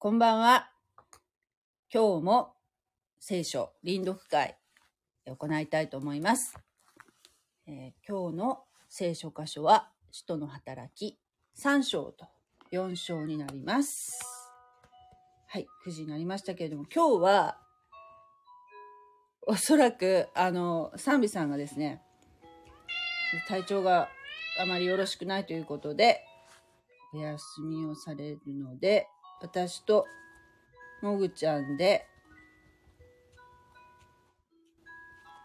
こんばんは。今日も聖書臨読会行いたいと思います。えー今日の聖書箇所は、使徒の働き3章と4章になります。はい、9時になりましたけれども、今日は、おそらく、あの、賛美さんがですね、体調があまりよろしくないということで、お休みをされるので、私ともぐちゃんで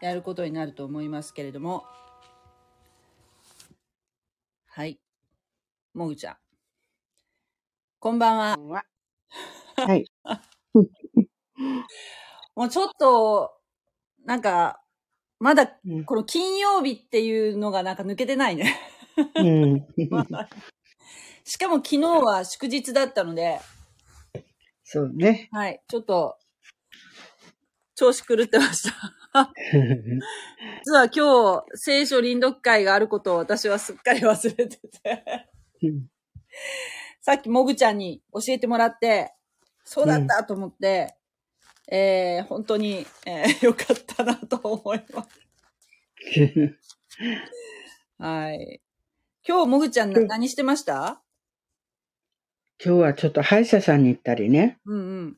やることになると思いますけれども、はい。もぐちゃん。こんばんは。は。はい。もうちょっと、なんか、まだうん。この金曜日っていうのがなんか抜けてないね。うん。しかも昨日は祝日だったので、そうね。はい、ちょっと、調子狂ってました。実は今日、聖書臨読会があることを私はすっかり忘れてて、うんさっきもぐちゃんに教えてもらって、そうだったと思って、えー、本当に、えー、よかったなと思います。はい。今日、もぐちゃん何してました？今日はちょっと歯医者さんに行ったりね。うんうん。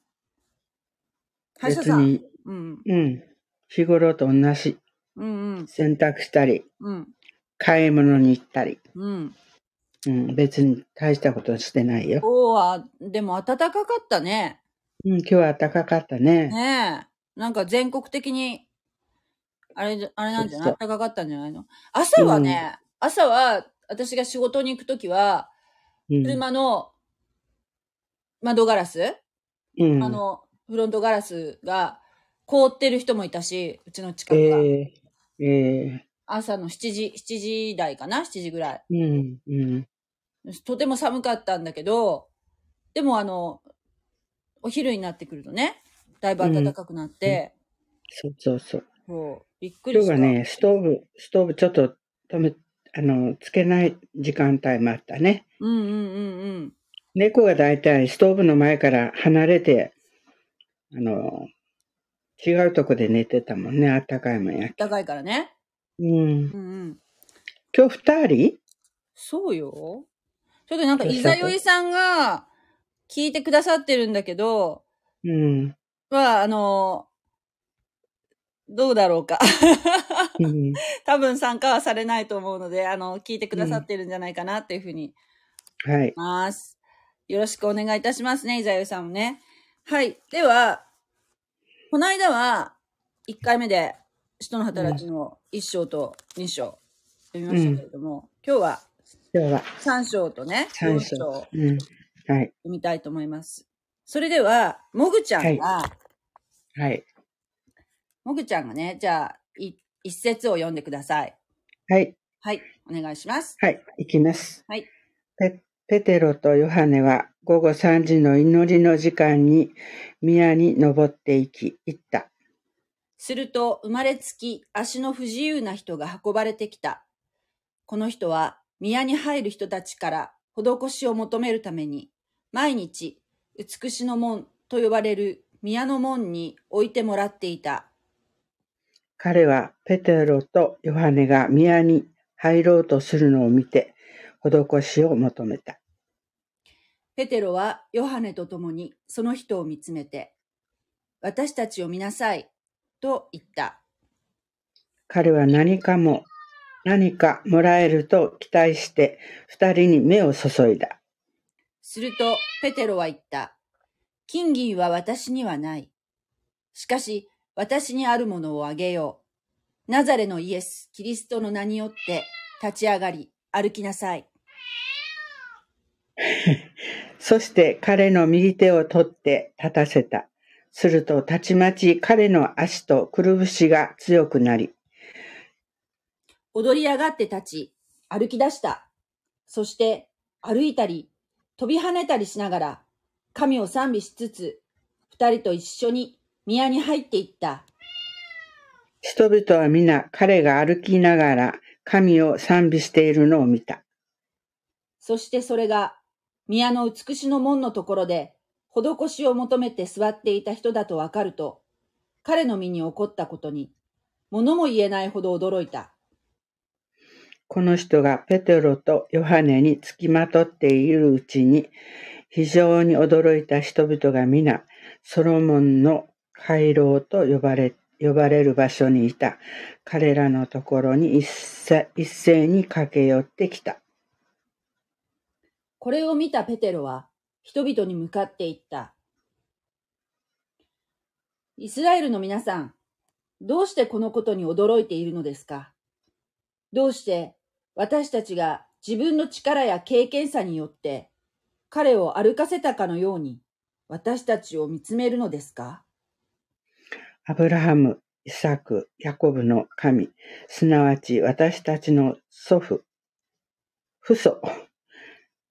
歯医者さん。うんうん。日頃と同じうんうん洗濯したり、うん買い物に行ったり。うん。うん。別に大したことしてないよ。今日は、でも暖かかったね。うん。今日は暖かかったね。ねえ。なんか全国的に、あれあれなんじゃない？そう暖かかったんじゃないの？朝はね、朝は、私が仕事に行くときは、うん。車の窓ガラス、うん。あの、フロントガラスが凍ってる人もいたし、うちの近くが。えええ朝の7時、7時台かな ?7 時ぐらい。えうん。うん。とても寒かったんだけど、でもあの、お昼になってくるとね、だいぶ暖かくなって、そうそうそう。そうびっくりした。今日はね、ストーブ、ストーブちょっと止め、あの、つけない時間帯もあったね。うんうんうんうん。猫がだいたいストーブの前から離れて、あの、違うとこで寝てたもんね、あったかいもんや。高いからね。うん。うんうん。今日二人？そうよ。ちょっとなんか、いざよいさんが聞いてくださってるんだけど、うん。まあ、あの、どうだろうか。うん 多分参加はされないと思うので、あの、聞いてくださってるんじゃないかなっていうふうにはい。ます。よろしくお願いいたしますね、いざよいさんもね。はい。では、この間は、1回目で、人の働きの1章と2章読みましたけれども、今日は今日は3章とね、4三章章うん。はい。読みたいと思います。それでは、もぐちゃんが、はい。もぐちゃんがね、じゃあ、い一節を読んでください。はい。はい、お願いします。はい。いきます。はい。ペペテロとヨハネは午後3時の祈りの時間に宮に登っていき、行った。すると、生まれつき足の不自由な人が運ばれてきた。この人は宮に入る人たちから施しを求めるために、毎日、美しの門と呼ばれる宮の門に置いてもらっていた。彼はペテロとヨハネが宮に入ろうとするのを見て、施しを求めた。ペテロはヨハネと共にその人を見つめて、私たちを見なさい、と言った。彼は何かも、何かもらえると期待して、二人に目を注いだ。すると、ペテロは言った。金銀は私にはない。しかし、私にあるものをあげよう。ナザレのイエス、キリストの名によって、立ち上がり、歩きなさい。そして彼の右手を取って立たせた。すると、たちまち彼の足とくるぶしが強くなり、踊り上がって立ち、歩き出した。そして、歩いたり、飛び跳ねたりしながら、神を賛美しつつ、二人と一緒に宮に入っていった。人々は皆彼が歩きながら神を賛美しているのを見た。そしてそれが、宮の美しの門のところで、施しを求めて座っていた人だとわかると、彼の身に起こったことに、物も言えないほど驚いた。この人がペテロとヨハネにつきまとっているうちに、非常に驚いた人々が皆、ソロモンの回廊と呼ばれ、呼ばれる場所にいた彼らのところに一一斉に駆け寄ってきた。これを見たペテロは人々に向かって言った。イスラエルの皆さん、どうしてこのことに驚いているのですか？どうして私たちが自分の力や経験さによって彼を歩かせたかのように私たちを見つめるのですか？アブラハム、イサク、ヤコブの神、すなわち私たちの祖父、父祖、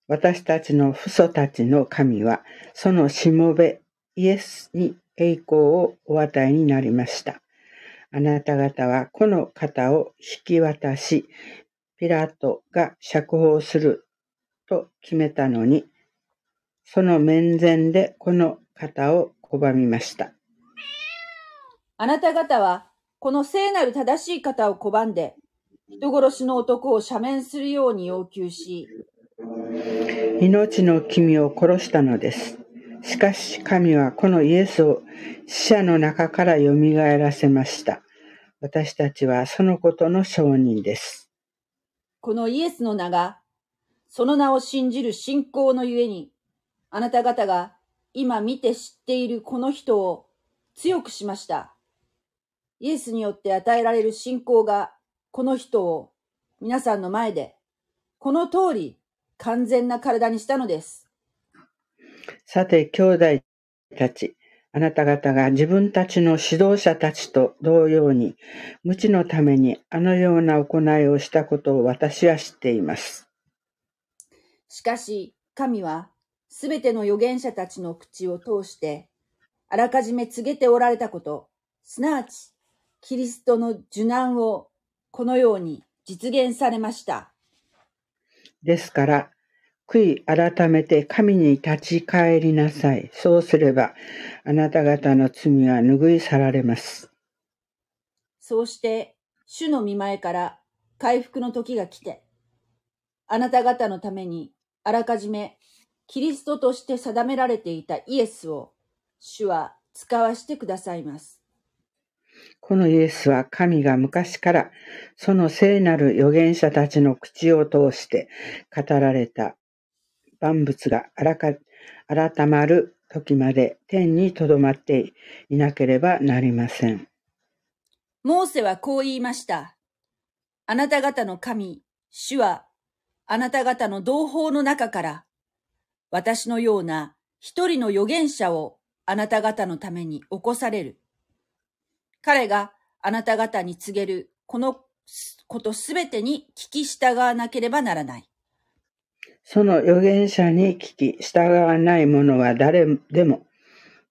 私たちの父祖たちの神は、そのしもべイエスに栄光をお与えになりました。あなた方はこの方を引き渡し、ピラトが釈放すると決めたのに、その面前でこの方を拒みました。あなた方はこの聖なる正しい方を拒んで人殺しの男を赦免するように要求し、命の君を殺したのです。しかし神はこのイエスを死者の中から蘇らせました。私たちはそのことの証人です。このイエスの名が、その名を信じる信仰のゆえに、あなた方が今見て知っているこの人を強くしました。イエスによって与えられる信仰が、この人を皆さんの前で、この通り完全な体にしたのです。さて、兄弟たち、あなた方が自分たちの指導者たちと同様に、無知のためにあのような行いをしたことを私は知っています。しかし、神は、すべての預言者たちの口を通して、あらかじめ告げておられたこと、すなわち、キリストの受難をこのように実現されました。ですから、悔い改めて神に立ち返りなさい。そうすれば、あなた方の罪は拭い去られます。そうして、主の見前から回復の時が来て、あなた方のためにあらかじめキリストとして定められていたイエスを主は使わしてくださいます。このイエスは神が昔からその聖なる預言者たちの口を通して語られた万物が改まる時まで天にとどまっていなければなりません。モーセはこう言いました。あなた方の神、主は、あなた方の同胞の中から、私のような一人の預言者をあなた方のために起こされる。彼があなた方に告げるこのことすべてに聞き従わなければならない。その預言者に聞き従わない者は誰でも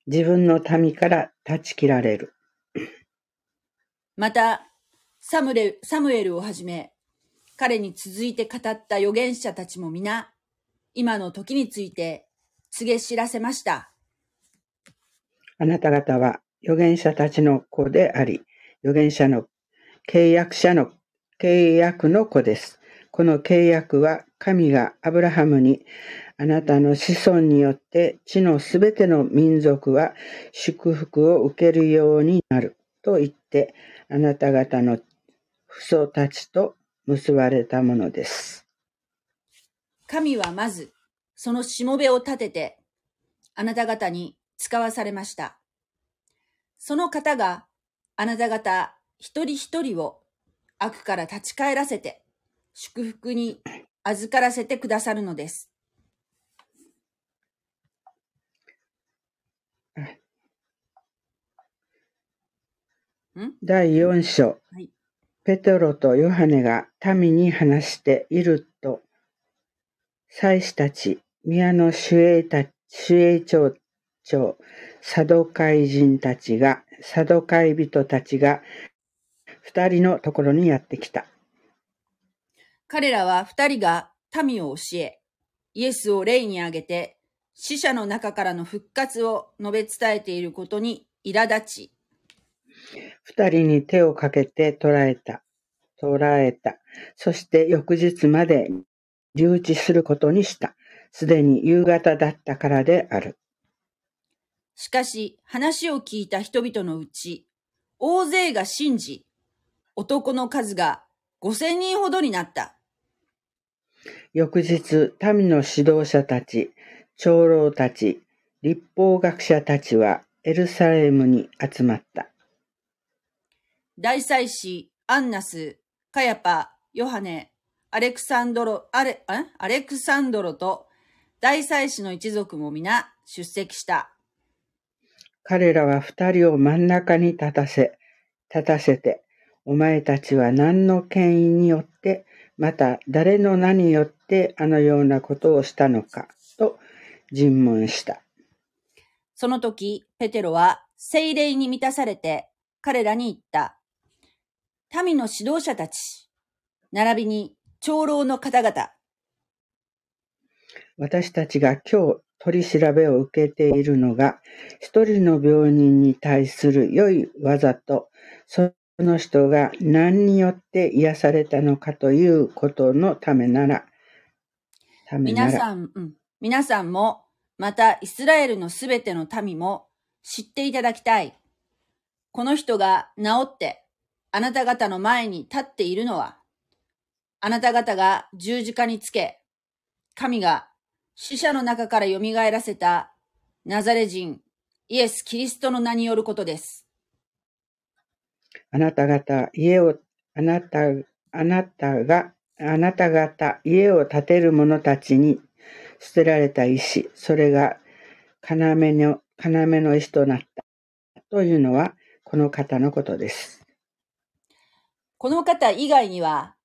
自分の民から断ち切られる。また、サムレサムエルをはじめ、彼に続いて語った預言者たちも皆、今の時について告げ知らせました。あなた方は預言者たちの子であり、預言者の契約者の契約の子です。この契約は神がアブラハムにあなたの子孫によって地のすべての民族は祝福を受けるようになると言ってあなた方の父祖たちと結ばれたものです。神はまず、そのしもべを立てて、あなた方に使わされました。その方があなた方一人一人を悪から立ち返らせて、祝福に預からせてくださるのです。ん？第4章、はい。ペテロとヨハネが民に話していると、祭司たち、宮の守衛た守衛長長、サドカイ人たちが、サドカイ人たちが、二人のところにやってきた。彼らは二人が民を教え、イエスを例に挙げて、死者の中からの復活を述べ伝えていることに苛立ち、二人に手をかけて捕らえた。捕らえた。そして翌日まで留置することにした。すでに夕方だったからである。しかし話を聞いた人々のうち、大勢が信じ、男の数が五千人ほどになった。翌日、民の指導者たち、長老たち、立法学者たちはエルサレムに集まった。大祭司、アンナス、カヤパ、ヨハネ、アレクサンドロ、アレ、あアレクサンドロと大祭司の一族も皆出席した。彼らは二人を真ん中に立たせ、立たせて、お前たちは何の権威によって、また誰の名によってあのようなことをしたのか、と尋問した。その時、ペテロは精霊に満たされて彼らに言った。民の指導者たち、並びに長老の方々、私たちが今日取り調べを受けているのが、一人の病人に対する良い技と、その人が何によって癒されたのかということのためなら、なら、皆さん、うん、皆さんも、またイスラエルのすべての民も知っていただきたい。この人が治って、あなた方の前に立っているのは、あなた方が十字架につけ、神が死者の中から蘇らせたナザレ人イエス・キリストの名によることです。あなた方、家を、あなた、あなたが、あなた方、家を建てる者たちに捨てられた石、それが要の、要の石となった。というのは、この方のことです。この方以外には、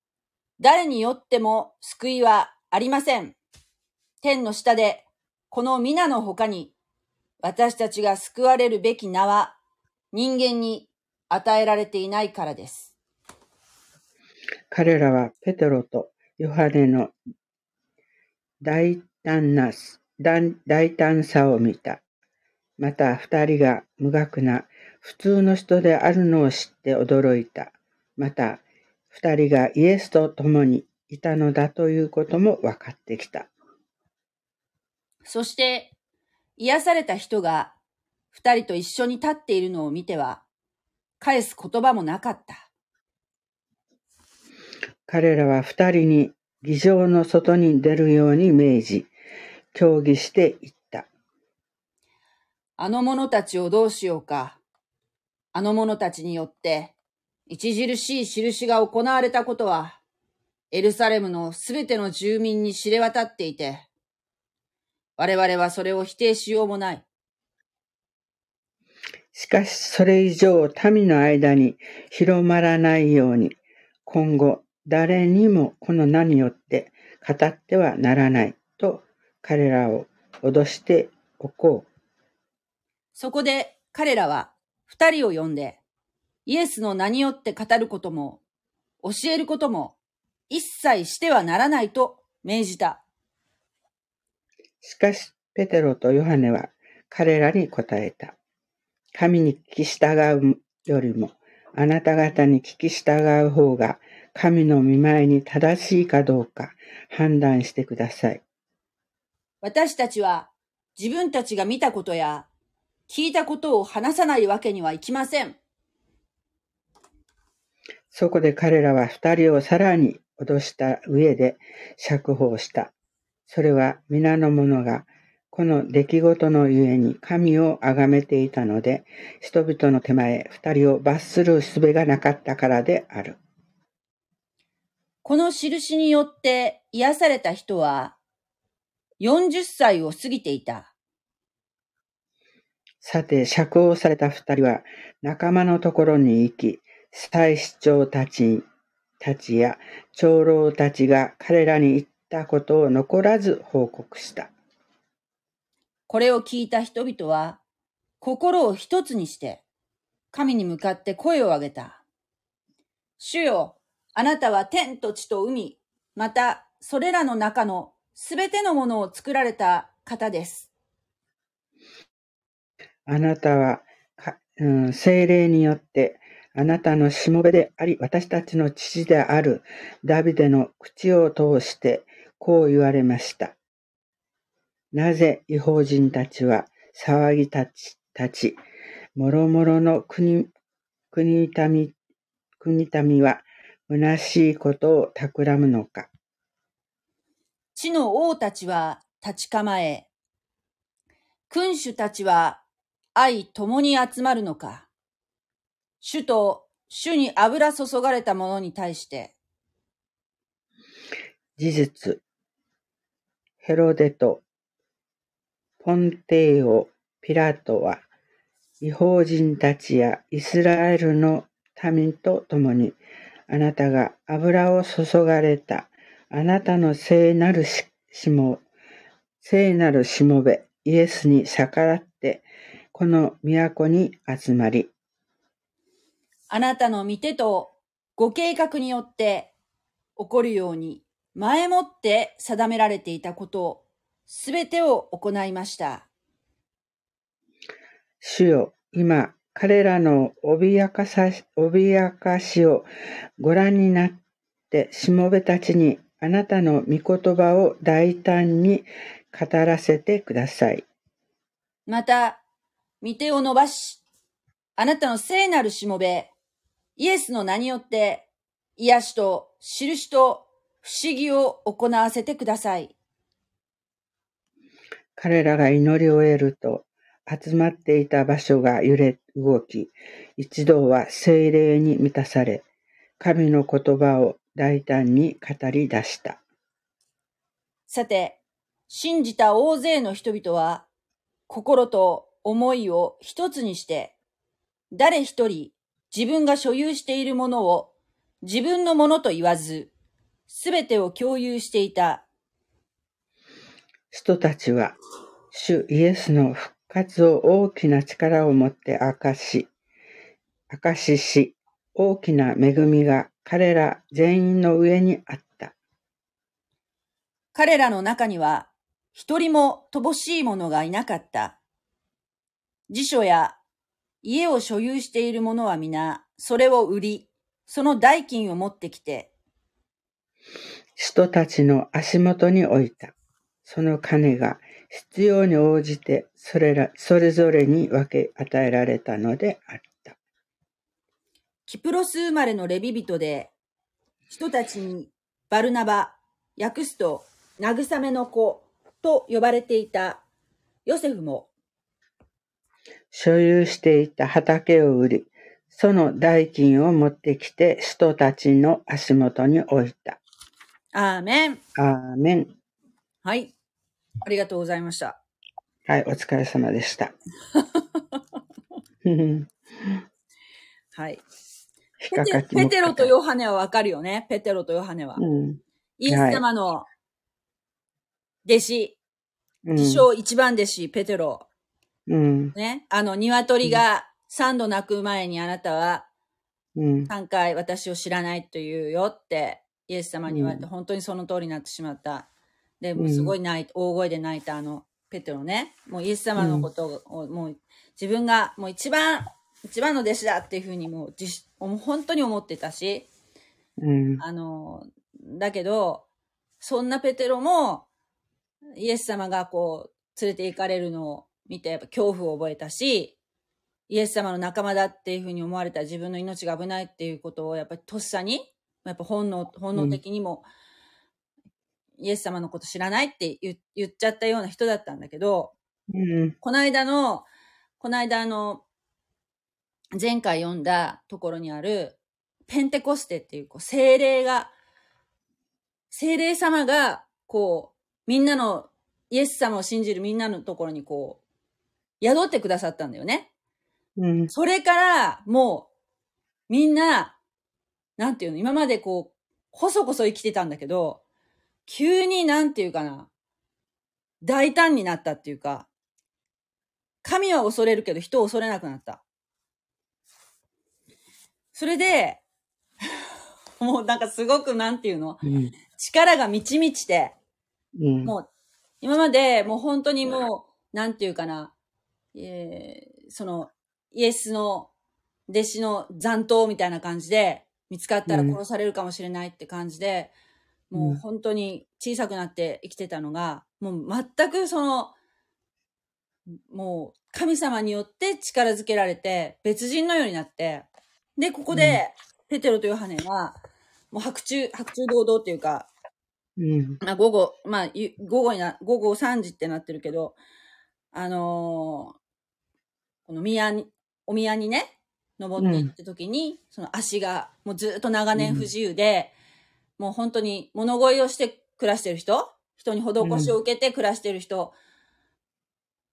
誰によっても救いはありません。天の下で、この皆の他に、私たちが救われるべき名は、人間に与えられていないからです。彼らはペテロとヨハネの大胆な、大胆さを見た。また二人が無学な普通の人であるのを知って驚いた。また二人がイエスと共にいたのだということも分かってきた。そして、癒された人が二人と一緒に立っているのを見ては、返す言葉もなかった。彼らは二人に議場の外に出るように命じ、協議していった。あの者たちをどうしようか。あの者たちによって、著しい印が行われたことは、エルサレムのすべての住民に知れ渡っていて、我々はそれを否定しようもない。しかしそれ以上民の間に広まらないように、今後誰にもこの名によって語ってはならないと彼らを脅しておこう。そこで彼らは二人を呼んで、イエスの名によって語ることも、教えることも、一切してはならないと命じた。しかしペテロとヨハネは彼らに答えた。神に聞き従うよりもあなた方に聞き従う方が神の見前に正しいかどうか判断してください。私たちは自分たちが見たことや聞いたことを話さないわけにはいきません。そこで彼らは二人をさらに脅した上で釈放した。それは皆の者がこの出来事のゆえに神を崇めていたので、人々の手前二人を罰する術がなかったからである。この印によって癒された人は40歳を過ぎていた。さて、釈放された二人は仲間のところに行き、祭司長たちたちや長老たちが彼らに言ったことを残らず報告した。これを聞いた人々は心を一つにして神に向かって声を上げた。主よ、あなたは天と地と海、またそれらの中のすべてのものを作られた方です。あなたはか、うん、精霊によって、あなたのしもべであり、私たちの父であるダビデの口を通して、こう言われました。なぜ違法人たちは騒ぎ立ち、立ち、もろもろの国、国民、国民は虚しいことを企むのか。地の王たちは立ち構え、君主たちは愛共に集まるのか。主と主に油注がれた者に対して、事実、ヘロデとポンテイオ・ピラトは、違法人たちやイスラエルの民と共に、あなたが油を注がれた、あなたの聖なるしも、聖なるしもべ、イエスに逆らって、この都に集まり、あなたの御手とご計画によって起こるように前もって定められていたことをすべてを行いました。主よ、今、彼らの脅かさ、脅かしをご覧になって、しもべたちにあなたの御言葉を大胆に語らせてください。また、御手を伸ばし、あなたの聖なるしもべ、イエスの名によって、癒しと印と不思議を行わせてください。彼らが祈りを得ると、集まっていた場所が揺れ動き、一同は精霊に満たされ、神の言葉を大胆に語り出した。さて、信じた大勢の人々は、心と思いを一つにして、誰一人自分が所有しているものを自分のものと言わず、すべてを共有していた。人たちは、主イエスの復活を大きな力を持って明かし、明かしし、大きな恵みが彼ら全員の上にあった。彼らの中には、一人も乏しい者がいなかった。辞書や家を所有している者は皆、それを売り、その代金を持ってきて、人たちの足元に置いた。その金が必要に応じてそれら、それぞれに分け与えられたのであった。キプロス生まれのレビ人で、人たちにバルナバ、訳すと慰めの子と呼ばれていたヨセフも、所有していた畑を売り、その代金を持ってきて人たちの足元に置いた。アーメン。アーメン。はい。ありがとうございました。はい、お疲れ様でした。はい。ひペテロとヨハネはわかるよね。ペテロとヨハネは。うん。イエス様の弟子、うん。自称一番弟子、ペテロ。うん。ね。あの、鶏が三度鳴く前にあなたはうん。三回私を知らないと言うよってイエス様に言われて、うん本当にその通りになってしまった。で、もうすごい泣いて、大声で泣いたあのペテロね。もうイエス様のことを、もう自分がもう一番、一番の弟子だっていうふうにもう自もう本当に思ってたし、うん。あの、だけど、そんなペテロも、イエス様がこう、連れて行かれるのを見て、やっぱ恐怖を覚えたし、イエス様の仲間だっていうふうに思われた自分の命が危ないっていうことを、やっぱりとっさに、やっぱ本能、本能的にも、イエス様のこと知らないって言言っちゃったような人だったんだけど、うん。この間の、この間あの、前回読んだところにある、ペンテコステっていう、こう、精霊が、精霊様が、こう、みんなの、イエス様を信じるみんなのところにこう、宿ってくださったんだよね。うん。それから、もう、みんな、なんていうの、今までこう、こそこそ生きてたんだけど、急になんていうかな、大胆になったっていうか、神は恐れるけど人を恐れなくなった。それで、もうなんかすごくなんていうの、うん。力が満ち満ちて、うん。もう、今までもう本当にもう、なんていうかな、えーその、イエスの弟子の残党みたいな感じで、見つかったら殺されるかもしれないって感じで、もう本当に小さくなって生きてたのが、もう全くその、もう神様によって力づけられて、別人のようになって、で、ここで、ペテロとヨハネは、もう白昼、白昼堂々っていうか、うん。まあ午後、まあゆ午後にな、午後3時ってなってるけど、あのーこの宮に、お宮にね、登っていった時に、その足がもうずっと長年不自由で、もう本当に物乞いをして暮らしてる人人に施しを受けて暮らしてる人、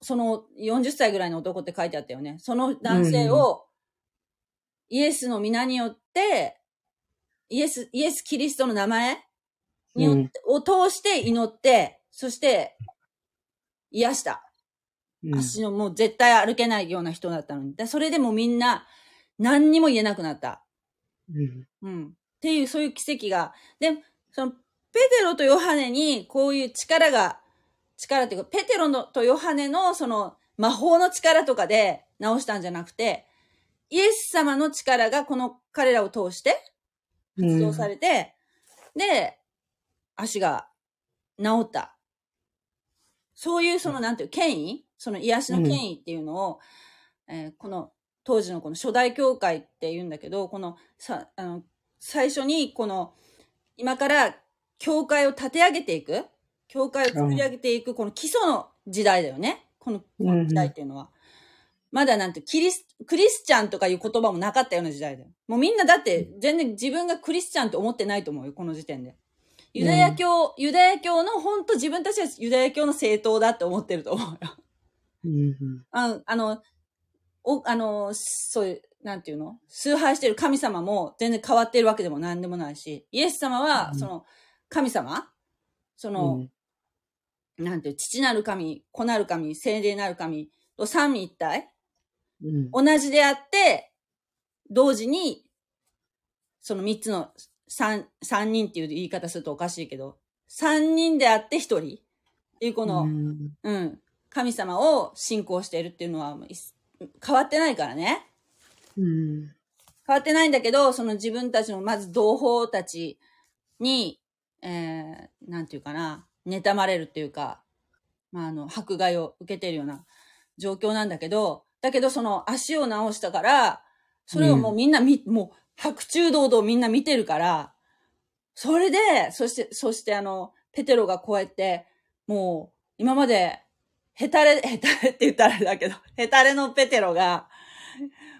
その40歳ぐらいの男って書いてあったよね。その男性を、イエスの皆によって、イエス、イエス・キリストの名前によって、を通して祈って、そして、癒した。うん。足のもう絶対歩けないような人だったのに。でそれでもみんな何にも言えなくなった。うん。うん。っていう、そういう奇跡が。で、その、ペテロとヨハネにこういう力が、力っていうか、ペテロのとヨハネのその魔法の力とかで治したんじゃなくて、イエス様の力がこの彼らを通して発動されて、で、足が治った。そういうその、なんていう、権威？その癒しの権威っていうのを、えーこの、当時のこの初代教会って言うんだけど、この、さ、あの、最初にこの、今から教会を立て上げていく、教会を作り上げていく、この基礎の時代だよね。この、この時代っていうのは。まだなんて、キリス、クリスチャンとかいう言葉もなかったような時代だよ。もうみんなだって全然自分がクリスチャンって思ってないと思うよ、この時点で。ユダヤ教、ユダヤ教の本当自分たちはユダヤ教の正統だって思ってると思うよ。うん。ああの、お、あの、そういう、なんていうの？崇拝してる神様も全然変わってるわけでも何でもないし、イエス様は、うん。その、神様？その、なんていう、父なる神、子なる神、聖霊なる神と三位一体？うん。同じであって、同時に、その三つの、三、三人っていう言い方するとおかしいけど、三人であって一人。っていうこの、うん。うん。神様を信仰しているっていうのは、変わってないからね。うん。変わってないんだけど、その自分たちのまず同胞たちに、えー、なんていうかな、妬まれるっていうか、まあ、あの、迫害を受けているような状況なんだけど、だけどその足を治したから、それをもうみんなみ、もう白昼堂々みんな見てるから、それで、そして、そしてあの、ペテロがこうやって、もう、今まで、ヘタレ、ヘタレって言ったらあれだけど、ヘタレのペテロが、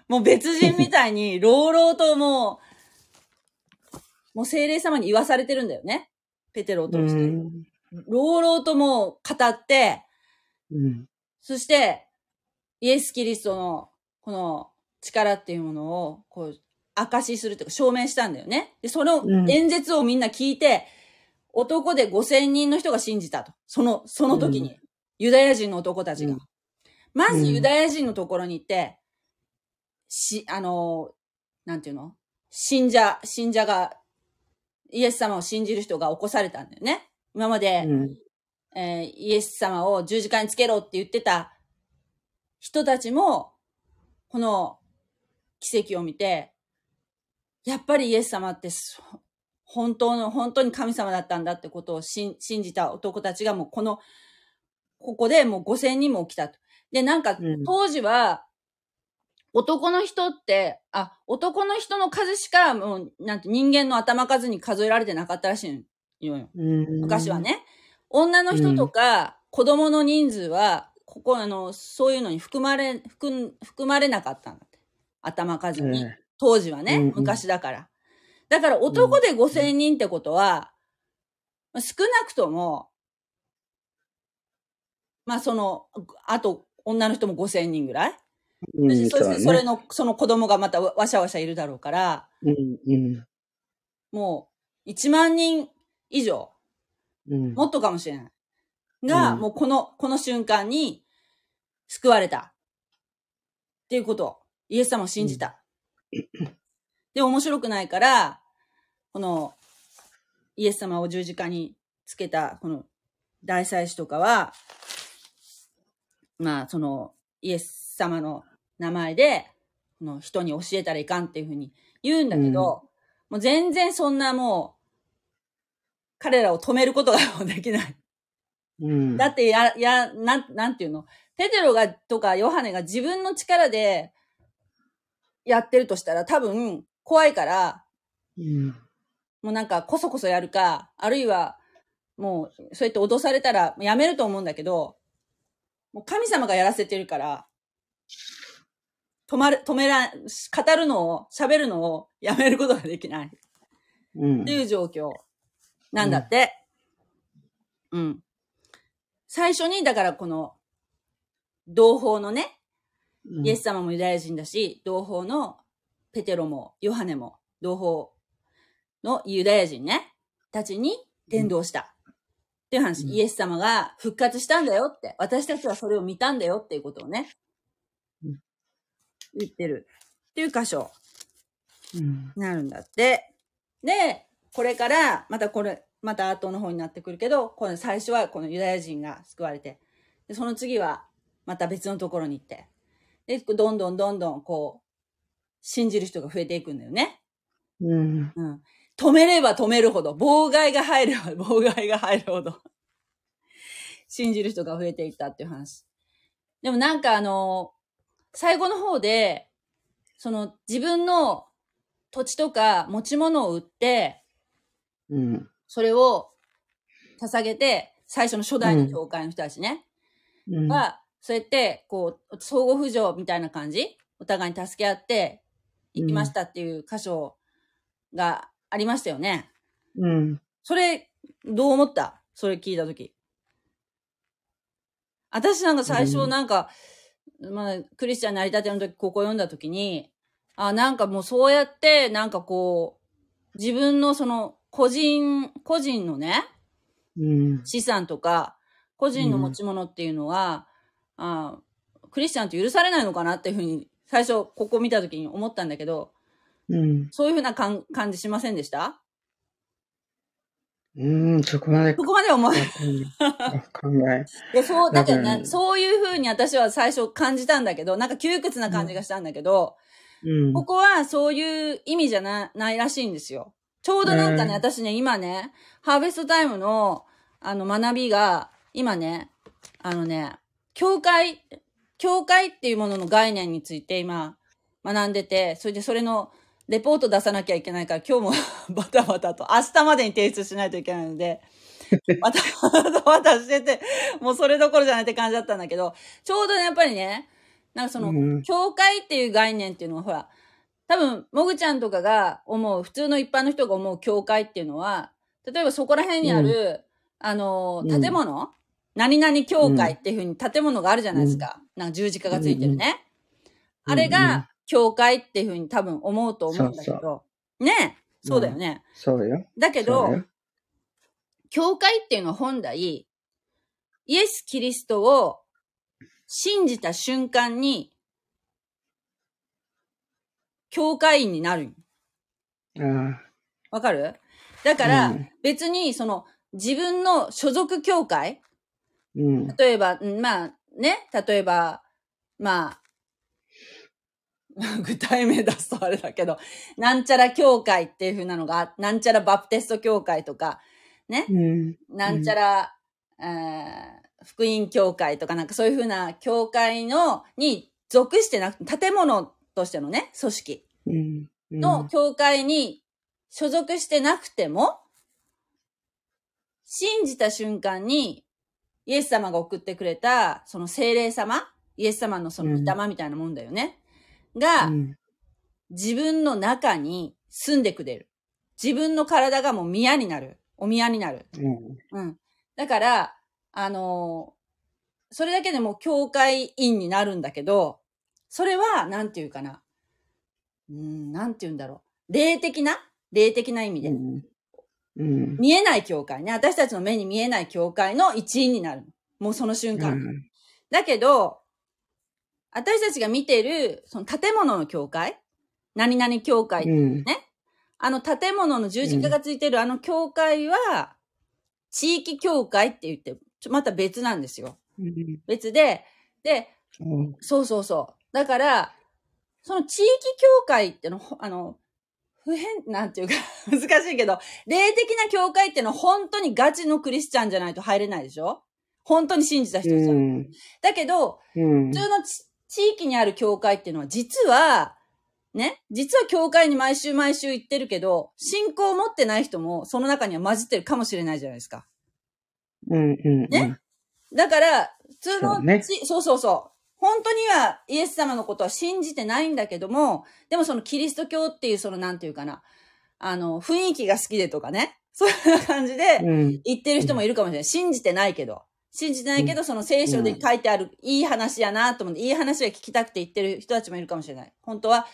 もう別人みたいに、朗々ともう、もう精霊様に言わされてるんだよね。ペテロを通うして。ん。朗々ともう語って、うん。そして、イエス・キリストの、この力っていうものを、こう、証しするというか証明したんだよね。で、そのうん演説をみんな聞いて、男で5000人の人が信じたと。その、その時に。うんユダヤ人の男たちが。うんまずうんユダヤ人のところに行って、し、あの、なんていうの？信者、信者が、イエス様を信じる人が起こされたんだよね。今まで、うん。えーイエス様を十字架につけろって言ってた人たちも、この奇跡を見て、やっぱりイエス様ってそ本当の、本当に神様だったんだってことを信信じた男たちがもうこの、ここでもう5000人も起きたと。で、なんかうん当時は、男の人って、あ、男の人の数しかもう、なんて人間の頭数に数えられてなかったらしいのよ。うん。昔は。ね。女の人とか子供の人数は、ここあの、そういうのに含まれ、含ん含まれなかったんだって。頭数に。え当時はね、うんうん昔だから。だから男で5000人ってことは、まあ少なくとも、まあその、あと女の人も5000人ぐらい、うん。そしてそれの。の、その子供がまたわわしゃわしゃいるだろうから、うん。うん。もう1万人以上、うん。もっとかもしれない。が、うんもうこの、この瞬間に救われた。っていうことを、イエス様を信じた。で、面白くないから、この、イエス様を十字架につけた、この大祭司とかは、まあ、その、イエス様の名前で、この人に教えたらいかんっていうふうに言うんだけど、もう全然そんなもう、彼らを止めることができない。うん。だってや、や、なん、なんていうの？ペテロが、とかヨハネが自分の力でやってるとしたら多分怖いから、うん。もうなんかこそこそやるか、あるいはもうそうやって脅されたらやめると思うんだけど、もう神様がやらせてるから、止まる、止めらん、語るのを、喋るのをやめることができない。うんっていう状況なんだって？うん。最初に、だからこの、同胞のね、イエス様もユダヤ人だし、同胞のペテロもヨハネも同胞のユダヤ人ね、たちに伝道した。っていう話、うんイエス様が復活したんだよって、私たちはそれを見たんだよっていうことをねうん、言ってる。っていう箇所うん。になるんだって。で、これから、またこれ、また後の方になってくるけど、この最初はこのユダヤ人が救われて、で、その次はまた別のところに行って、で、どんどんどんどんこう、信じる人が増えていくんだよね。うん。うん。止めれば止めるほど、妨害が入れば 妨害が入るほど、信じる人が増えていったっていう話。でもなんかあの、最後の方で、その自分の土地とか持ち物を売って、うん。それを捧げて、最初の初代の教会の人たちね、うん。は、そうやって、こう、相互扶助みたいな感じ？お互いに助け合って、行きましたっていう箇所がありましたよね。うん。それ、どう思った？それ聞いたとき。私なんか最初うんなんか、まあ、クリスチャンになりたての時、ここ読んだ時に、あ、なんかもうそうやって、なんかこう、自分のその、個人、個人のね、うん。資産とか、個人の持ち物っていうのは、あクリスチャンと許されないのかなっていうふうに、最初、ここ見た時に思ったんだけど、うん。そういうふうな感感じしませんでした？うん。そこまでそこまで思い。考え。いや、そう、だからね、そういうふうに私は最初感じたんだけど、なんか窮屈な感じがしたんだけど、うん。ここはそういう意味じゃなないらしいんですよ。ちょうどなんかね、うん私ね、今ね、ハーベストタイムの、あの、学びが、今ね、あのね、教会、教会っていうものの概念について今、学んでて、それでそれの、レポート出さなきゃいけないから、今日も バタバタと、明日までに提出しないといけないので、バタバタバタしてて、もうそれどころじゃないって感じだったんだけど、ちょうどね、やっぱりね、なんかその、うん。教会っていう概念っていうのは、ほら、多分、もぐちゃんとかが思う、普通の一般の人が思う教会っていうのは、例えばそこら辺にある、あの、うん。建物、何々教会っていうふうに建物があるじゃないですか。なんか十字架がついてるね。うんあれが、教会っていうふうに多分思うと思うんだけど。そうねそうだよね。そうよ。だけど教会っていうのは本来、イエス・キリストを信じた瞬間に、教会員になるわかる？だかあ。ら、うん別にその自分の所属教会うん。例えば、うんまあね、例えば、まあ、具体名出すとあれだけど、なんちゃら教会っていう風なのが、なんちゃらバプテスト教会とか、ね、うん。なんちゃら、えー福音教会とかなんかそういう風な教会の、に属してなくて、建物としてのね、組織うん。の教会に所属してなくても、信じた瞬間に、イエス様が送ってくれた、その精霊様、イエス様のその御霊みたいなもんだよね。が、うん自分の中に住んでくれる。自分の体がもう宮になる。お宮になる。うん。うん。だから、あのーそれだけでもう教会員になるんだけど、それは、なんていうかな。うん、なんていうんだろう。霊的な？霊的な意味で。うん。うん。見えない教会ね。私たちの目に見えない教会の一員になるの。もうその瞬間。だけど、私たちが見てる、その建物の教会？何々教会、うん。あの建物の十字架がついてるあの教会は、地域教会って言って、また別なんですよ。うん。別で、で、うん。そうそうそう。だから、その地域教会っての、ほあの、不変、なんていうか、難しいけど、霊的な教会ってのは本当にガチのクリスチャンじゃないと入れないでしょ？本当に信じた人じゃん。うん。だけど、うん普。通のち地域にある教会っていうのは、実は、ね、実は教会に毎週毎週行ってるけど、信仰を持ってない人もその中には混じってるかもしれないじゃないですか。うん。うん。ね？だから、普通のそうねちそうそうそう。本当にはイエス様のことは信じてないんだけども、でもそのキリスト教っていうそのなんていうかな、あの、雰囲気が好きでとかね、そういう感じでうん。言ってる人もいるかもしれない。信じてないけど。信じてないけど、その聖書で書いてあるいい話やなと思って、いい話が聞きたくて言ってる人たちもいるかもしれない。本当は、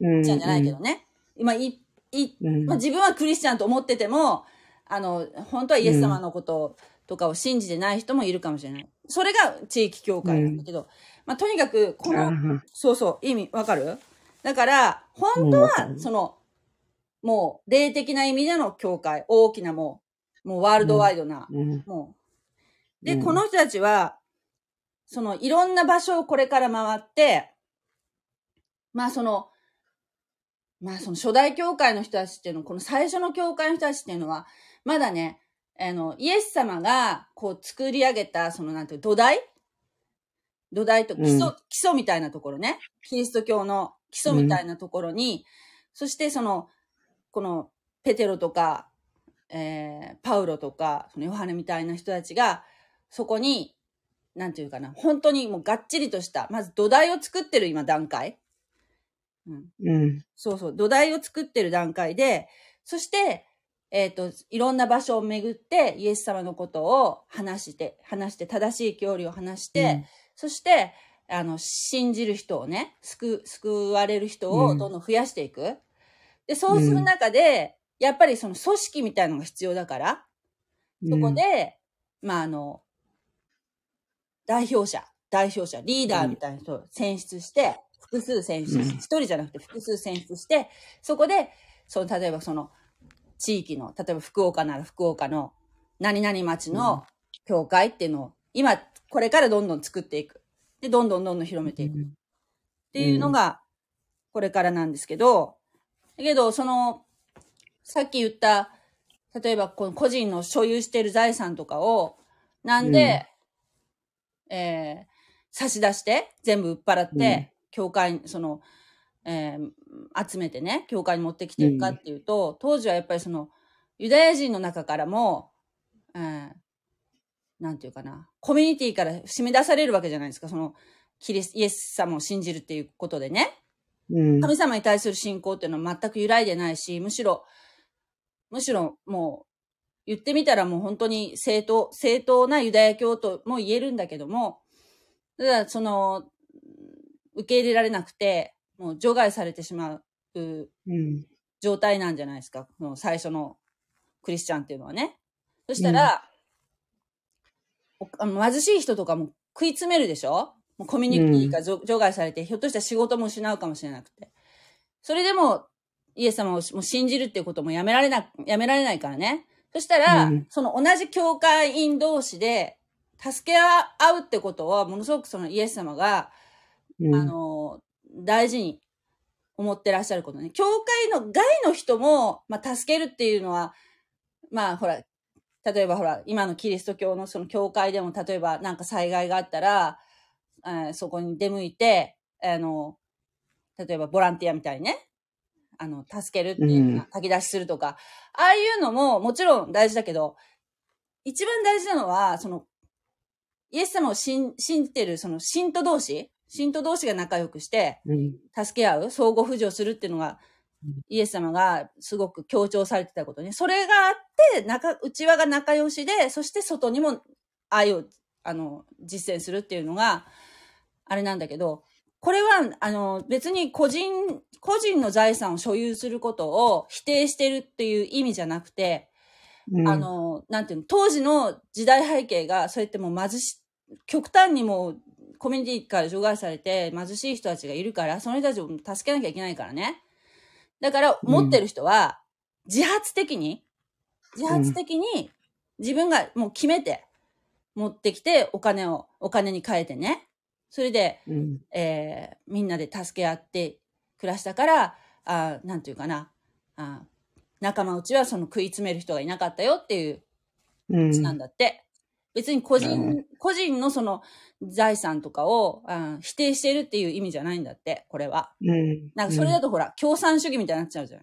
うん。じゃんじゃないけどね。今、い、い、うん。まあ、自分はクリスチャンと思ってても、あの、本当はイエス様のこととかを信じてない人もいるかもしれない。それが地域教会なんだけど、まあ、とにかく、この、そうそう、意味わかる？だから、本当は、その、もう、霊的な意味での教会、大きなもう、もうワールドワイドな、うん。もう。で、うん。この人たちは、その、いろんな場所をこれから回って、まあその、まあその初代教会の人たちっていうの、この最初の教会の人たちっていうのは、まだね、あの、イエス様がこう作り上げた、そのなんていう、土台？土台と基礎、うん基礎みたいなところね。キリスト教の基礎みたいなところに、そしてその、このペテロとか、えーパウロとか、そのヨハネみたいな人たちが、そこに、なんていうかな、本当にもうがっちりとした、まず土台を作ってる今段階。うん。うん。そうそう、土台を作ってる段階で、そして、えっ、と、いろんな場所を巡って、イエス様のことを話して、話して、正しい教理を話して、そして、あの、信じる人をね、救う、救われる人をうんどんどん増やしていく。で、そうする中で、やっぱりその組織みたいのが必要だから、そこで、まあ、あの、代表者、代表者、リーダーみたいな人を選出して、複数選出うん。一人じゃなくて複数選出して、そこで、その、例えばその、地域の、例えば福岡なら福岡の、何々町の教会っていうのを、今、これからどんどん作っていく。で、どんどんどんどん広めていく。っていうのが、これからなんですけど、だけど、その、さっき言った、例えば、この個人の所有している財産とかを、なんで、えー差し出して、全部売っ払って、うん教会に、その、えー集めてね、教会に持ってきてるかっていうと、当時はやっぱりその、ユダヤ人の中からも、えーなんていうかな、コミュニティから締め出されるわけじゃないですか、その、キリス、イエス様を信じるっていうことでね。うん。神様に対する信仰っていうのは全く揺らいでないし、むしろ、むしろもう、言ってみたらもう本当に正当、正当なユダヤ教とも言えるんだけども、ただその、受け入れられなくて、もう除外されてしまううん。状態なんじゃないですか。その最初のクリスチャンっていうのはね。そしたら、おあの貧しい人とかも食い詰めるでしょ？もうコミュニティが除除外されて、ひょっとしたら仕事も失うかもしれなくて。それでも、イエス様をもう信じるっていうこともやめられな、やめられないからね。そしたら、うんその同じ教会員同士で、助け合うってことは、ものすごくそのイエス様が、うん。あの、大事に思ってらっしゃることね。教会の外の人も、まあ、助けるっていうのは、まあ、ほら、例えばほら、今のキリスト教のその教会でも、例えばなんか災害があったら、えーそこに出向いて、あの、例えばボランティアみたいにね、あの、助けるっていうような、うん炊き出しするとか、ああいうのももちろん大事だけど、一番大事なのは、その、イエス様を信信じてる、その信徒同士、信徒同士が仲良くして、うん。助け合う、相互扶助するっていうのがうん、イエス様がすごく強調されてたことね。それがあって、中、内輪が仲良しで、そして外にも愛を、あの、実践するっていうのが、あれなんだけど、これは、あの、別に個人、個人の財産を所有することを否定してるっていう意味じゃなくて、うん。あ、の、なんていうの、当時の時代背景が、そうやってもう貧し、極端にもうコミュニティから除外されて貧しい人たちがいるから、その人たちを助けなきゃいけないからね。だから、うん持ってる人は、自発的に、自発的に自分がもう決めて、持ってきてお金を、お金に変えてね。それで、うん。えーみんなで助け合って暮らしたから、あなんていうかな、あ仲間内はその食い詰める人がいなかったよっていううん。なんだって。別に個人、うん個人のその財産とかをあ否定してるっていう意味じゃないんだって、これは。うん。なんかそれだとほら、共産主義みたいになっちゃうじゃん。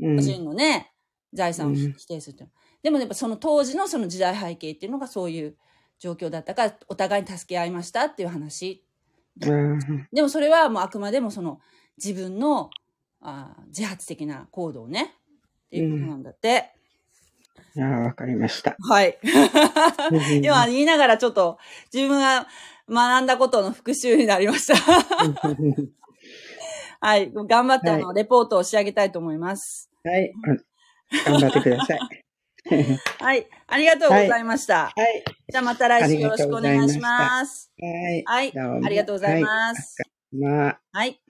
うん、個人のね、財産をうん否定するっていうのでもやっぱその当時のその時代背景っていうのがそういう状況だったから、お互いに助け合いましたっていう話。うん。でもそれはもうあくまでもその自分のあ自発的な行動ね。っていうことなんだって。ああ、わかりました。はい。言いながらちょっと自分が学んだことの復習になりました。はい。頑張ってあの、レポートを仕上げたいと思います。はい。頑張ってください。はい。ありがとうございました。はい。じゃあまた来週よろしくお願いします。はい。はい。ありがとうございます。まあ。はい